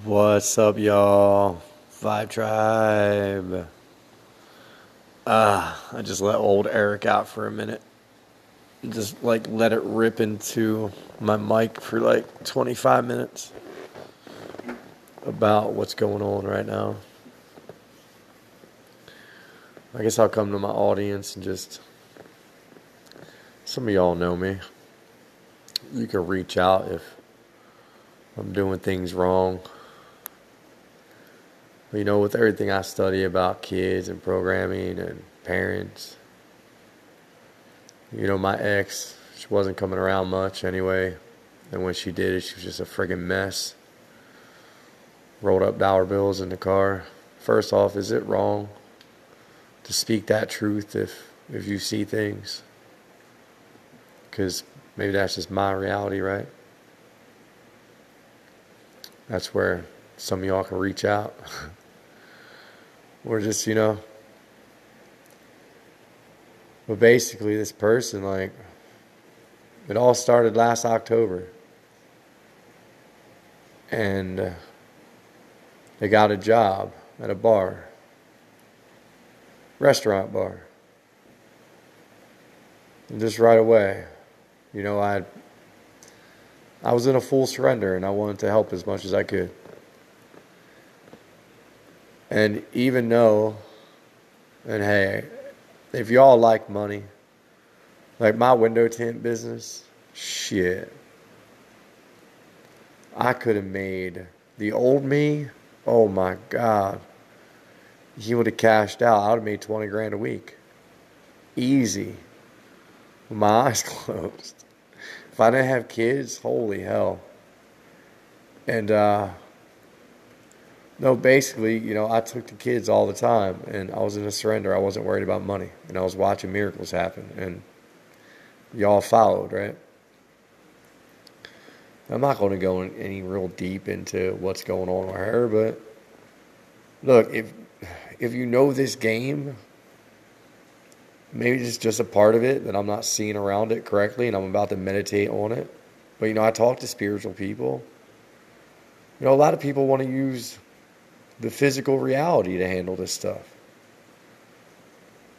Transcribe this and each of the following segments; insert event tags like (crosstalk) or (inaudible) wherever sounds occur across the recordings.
What's up, y'all? Vibe Tribe. Ah, I just let old Eric out for a minute. Just like let it rip into my mic for like 25 minutes about what's going on right now. I guess I'll come to my audience and just. Some of y'all know me. You can reach out if I'm doing things wrong. You know, with everything I study about kids and programming and parents, you know, my ex, she wasn't coming around much anyway. And when she did, she was just a friggin' mess. Rolled up dollar bills in the car. First off, is it wrong to speak that truth if, if you see things? Because maybe that's just my reality, right? That's where some of y'all can reach out. (laughs) Or just, you know. But basically, this person, like, it all started last October. And uh, they got a job at a bar, restaurant bar. And just right away, you know, I I was in a full surrender and I wanted to help as much as I could. And even though, and hey, if y'all like money, like my window tint business, shit, I could have made the old me, oh my God, he would have cashed out. I would have made 20 grand a week. Easy. With my (laughs) eyes closed. If I didn't have kids, holy hell. And, uh, no, basically, you know, I took the kids all the time, and I was in a surrender. I wasn't worried about money, and I was watching miracles happen, and y'all followed, right? I'm not going to go in any real deep into what's going on with her, but look, if if you know this game, maybe it's just a part of it that I'm not seeing around it correctly, and I'm about to meditate on it. But you know, I talk to spiritual people. You know, a lot of people want to use the physical reality to handle this stuff.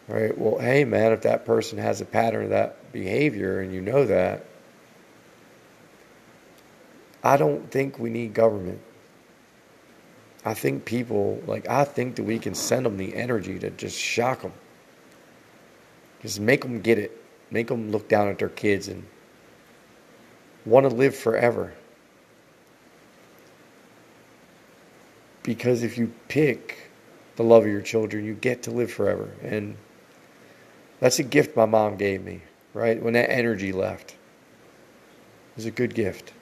All right, well, hey, man, if that person has a pattern of that behavior and you know that, I don't think we need government. I think people, like, I think that we can send them the energy to just shock them. Just make them get it. Make them look down at their kids and want to live forever. Because if you pick the love of your children, you get to live forever. And that's a gift my mom gave me, right? When that energy left. It was a good gift.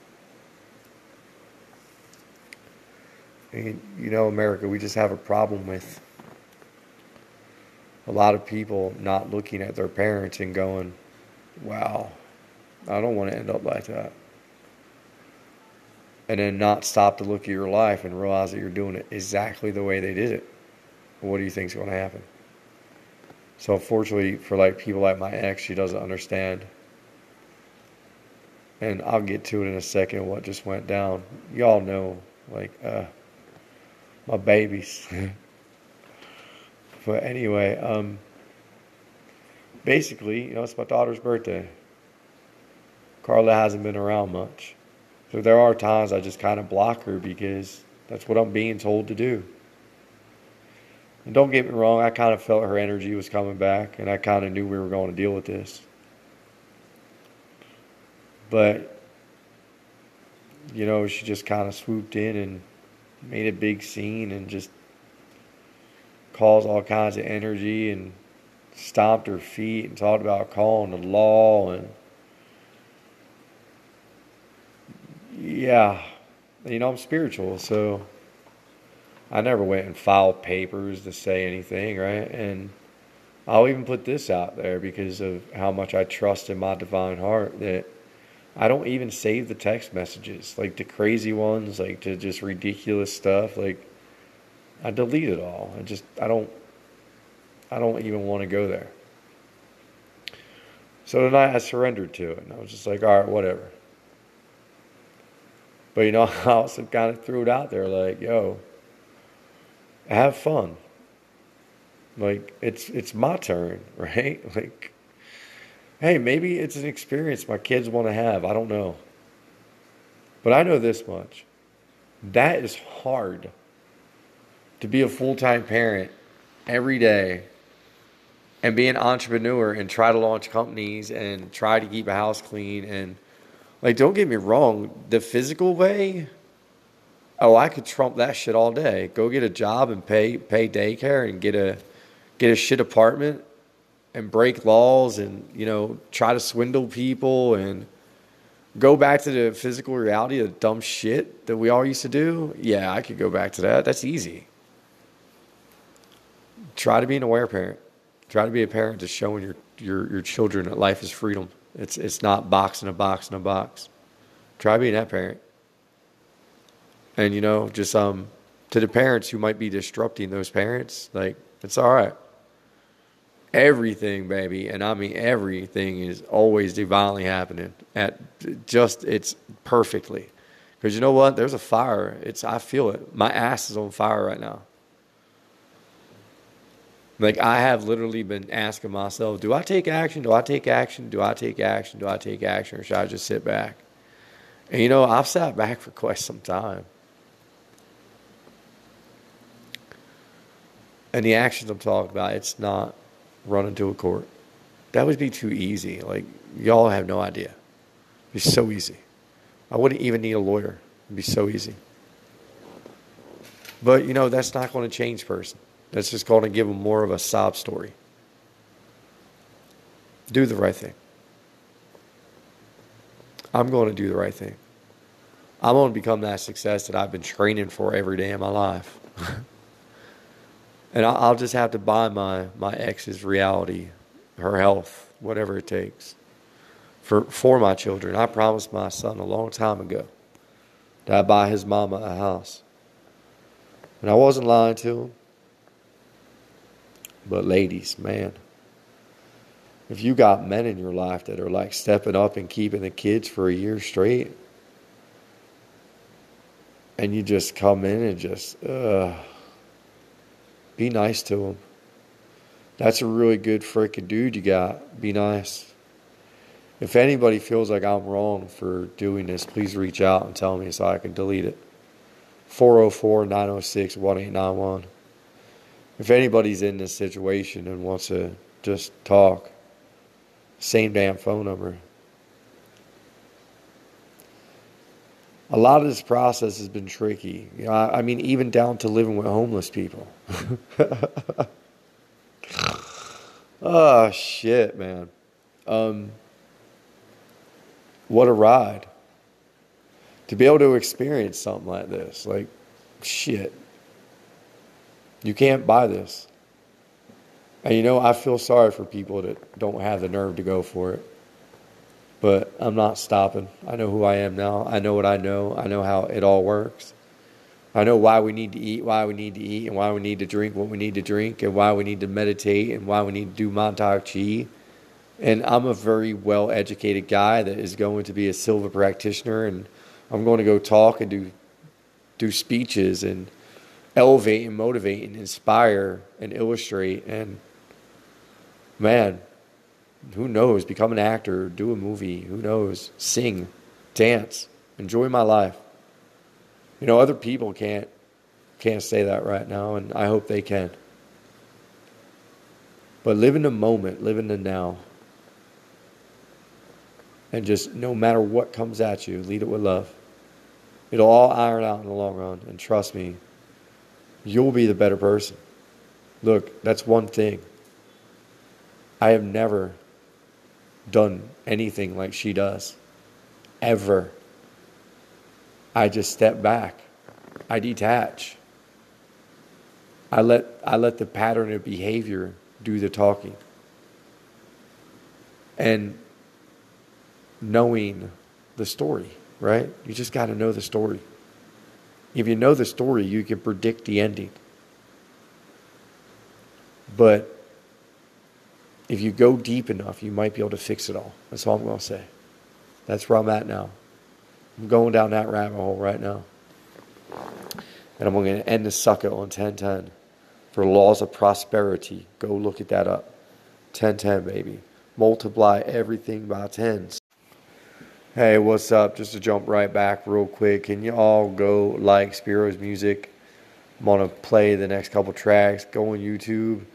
And, you know, America, we just have a problem with a lot of people not looking at their parents and going, wow, I don't want to end up like that and then not stop to look at your life and realize that you're doing it exactly the way they did it. What do you think is going to happen? So unfortunately, for like people like my ex, she doesn't understand. And I'll get to it in a second. What just went down? Y'all know, like, uh, my babies. (laughs) but anyway, um, basically, you know, it's my daughter's birthday. Carla hasn't been around much. So there are times I just kind of block her because that's what I'm being told to do. And don't get me wrong, I kind of felt her energy was coming back, and I kind of knew we were going to deal with this. But, you know, she just kind of swooped in and made a big scene and just caused all kinds of energy and stomped her feet and talked about calling the law and yeah, you know, I'm spiritual, so I never went and filed papers to say anything, right? And I'll even put this out there because of how much I trust in my divine heart that I don't even save the text messages, like the crazy ones, like to just ridiculous stuff. Like I delete it all. I just I don't I don't even want to go there. So tonight I surrendered to it, and I was just like, all right, whatever. But you know, I also kind of threw it out there like, yo, have fun. Like it's it's my turn, (laughs) right? Like hey, maybe it's an experience my kids want to have. I don't know. But I know this much. That is hard to be a full-time parent every day and be an entrepreneur and try to launch companies and try to keep a house clean and like don't get me wrong the physical way oh i could trump that shit all day. Go get a job and pay pay daycare and get a get a shit apartment and break laws and you know try to swindle people and go back to the physical reality of dumb shit that we all used to do. Yeah i could go back to that. That's easy. Try to be an aware parent. Try to be a parent just showing your your, your children that life is freedom it's it's not box in a box in a box try being that parent and you know just um to the parents who might be disrupting those parents like it's all right everything, baby, and I mean everything is always divinely happening at just it's perfectly. Because you know what? There's a fire. It's I feel it. My ass is on fire right now. Like I have literally been asking myself, do I take action? Do I take action? Do I take action? Do I take action? Or should I just sit back? And you know, I've sat back for quite some time. And the actions I'm talking about, it's not run into a court. That would be too easy. Like, y'all have no idea. It'd be so easy. I wouldn't even need a lawyer. It'd be so easy. But, you know, that's not going to change person. That's just going to give them more of a sob story. Do the right thing. I'm going to do the right thing. I'm going to become that success that I've been training for every day of my life. (laughs) and I'll just have to buy my my ex's reality, her health, whatever it takes, for for my children. I promised my son a long time ago that I'd buy his mama a house, and I wasn't lying to him. But ladies, man, if you got men in your life that are like stepping up and keeping the kids for a year straight, and you just come in and just. Uh, be nice to them. That's a really good freaking dude you got. Be nice. If anybody feels like I'm wrong for doing this, please reach out and tell me so I can delete it. 404 906 1891. If anybody's in this situation and wants to just talk, same damn phone number a lot of this process has been tricky. You know, I, I mean, even down to living with homeless people. oh (laughs) shit, man. Um, what a ride to be able to experience something like this. Like, shit. You can't buy this. And you know, I feel sorry for people that don't have the nerve to go for it but I'm not stopping. I know who I am now. I know what I know. I know how it all works. I know why we need to eat, why we need to eat, and why we need to drink what we need to drink, and why we need to meditate, and why we need to do Muay Chi. And I'm a very well educated guy that is going to be a Silva practitioner, and I'm going to go talk and do do speeches and elevate and motivate and inspire and illustrate. And man, who knows, become an actor, do a movie, who knows, sing, dance, enjoy my life. You know, other people can't can't say that right now, and I hope they can. But live in the moment, live in the now. And just no matter what comes at you, lead it with love. It'll all iron out in the long run. And trust me, you'll be the better person. Look, that's one thing. I have never done anything like she does. Ever. I just step back. I detach. I let I let the pattern of behavior do the talking. And knowing the story, right? You just got to know the story. If you know the story, you can predict the ending. But if you go deep enough, you might be able to fix it all. That's all I'm going to say. That's where I'm at now. I'm going down that rabbit hole right now. And I'm going to end the sucker on 1010 for laws of prosperity. Go look at that up. 1010, baby. Multiply everything by tens. Hey, what's up? Just to jump right back real quick. Can you all go like Spiro's music? I'm gonna play the next couple tracks. Go on YouTube.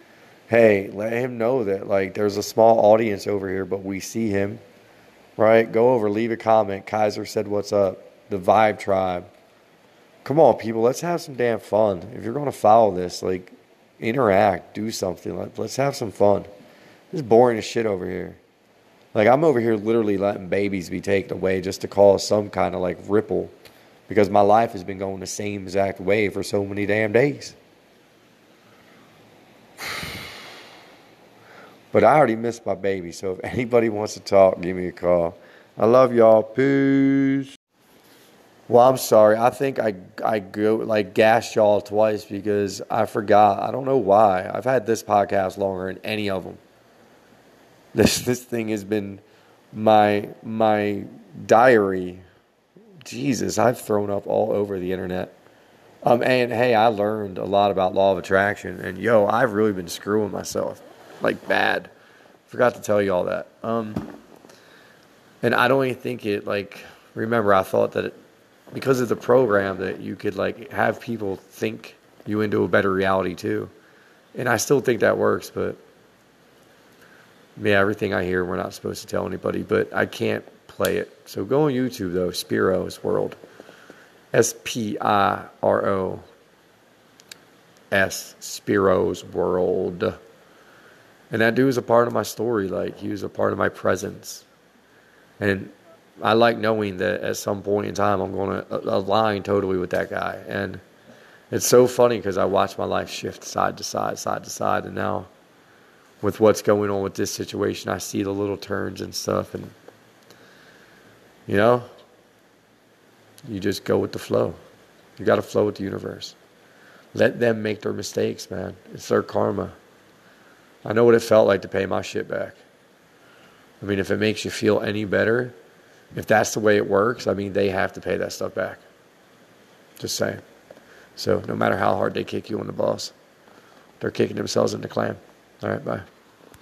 Hey, let him know that like there's a small audience over here, but we see him. Right? Go over, leave a comment. Kaiser said, "What's up?" The Vibe Tribe. Come on, people. Let's have some damn fun. If you're gonna follow this, like, interact, do something. Let, let's have some fun. It's boring as shit over here. Like I'm over here literally letting babies be taken away just to cause some kind of like ripple because my life has been going the same exact way for so many damn days. (sighs) But I already missed my baby, so if anybody wants to talk, give me a call. I love y'all. Peace. Well, I'm sorry. I think I I go like gassed y'all twice because I forgot. I don't know why. I've had this podcast longer than any of them. This this thing has been my my diary. Jesus, I've thrown up all over the internet. Um, and hey, I learned a lot about law of attraction, and yo, I've really been screwing myself, like bad. Forgot to tell you all that. Um, and I don't even think it like. Remember, I thought that it, because of the program that you could like have people think you into a better reality too, and I still think that works, but yeah, everything I hear, we're not supposed to tell anybody, but I can't play it. So go on YouTube though, Spiro's World, S P I R O S, Spiro's World. And that dude was a part of my story. Like he was a part of my presence, and I like knowing that at some point in time I'm going to align totally with that guy. And it's so funny because I watched my life shift side to side, side to side, and now with what's going on with this situation. I see the little turns and stuff, and you know, you just go with the flow. You got to flow with the universe. Let them make their mistakes, man. It's their karma. I know what it felt like to pay my shit back. I mean, if it makes you feel any better, if that's the way it works, I mean, they have to pay that stuff back. Just saying. So no matter how hard they kick you on the balls, they're kicking themselves in the clam. All right, bye.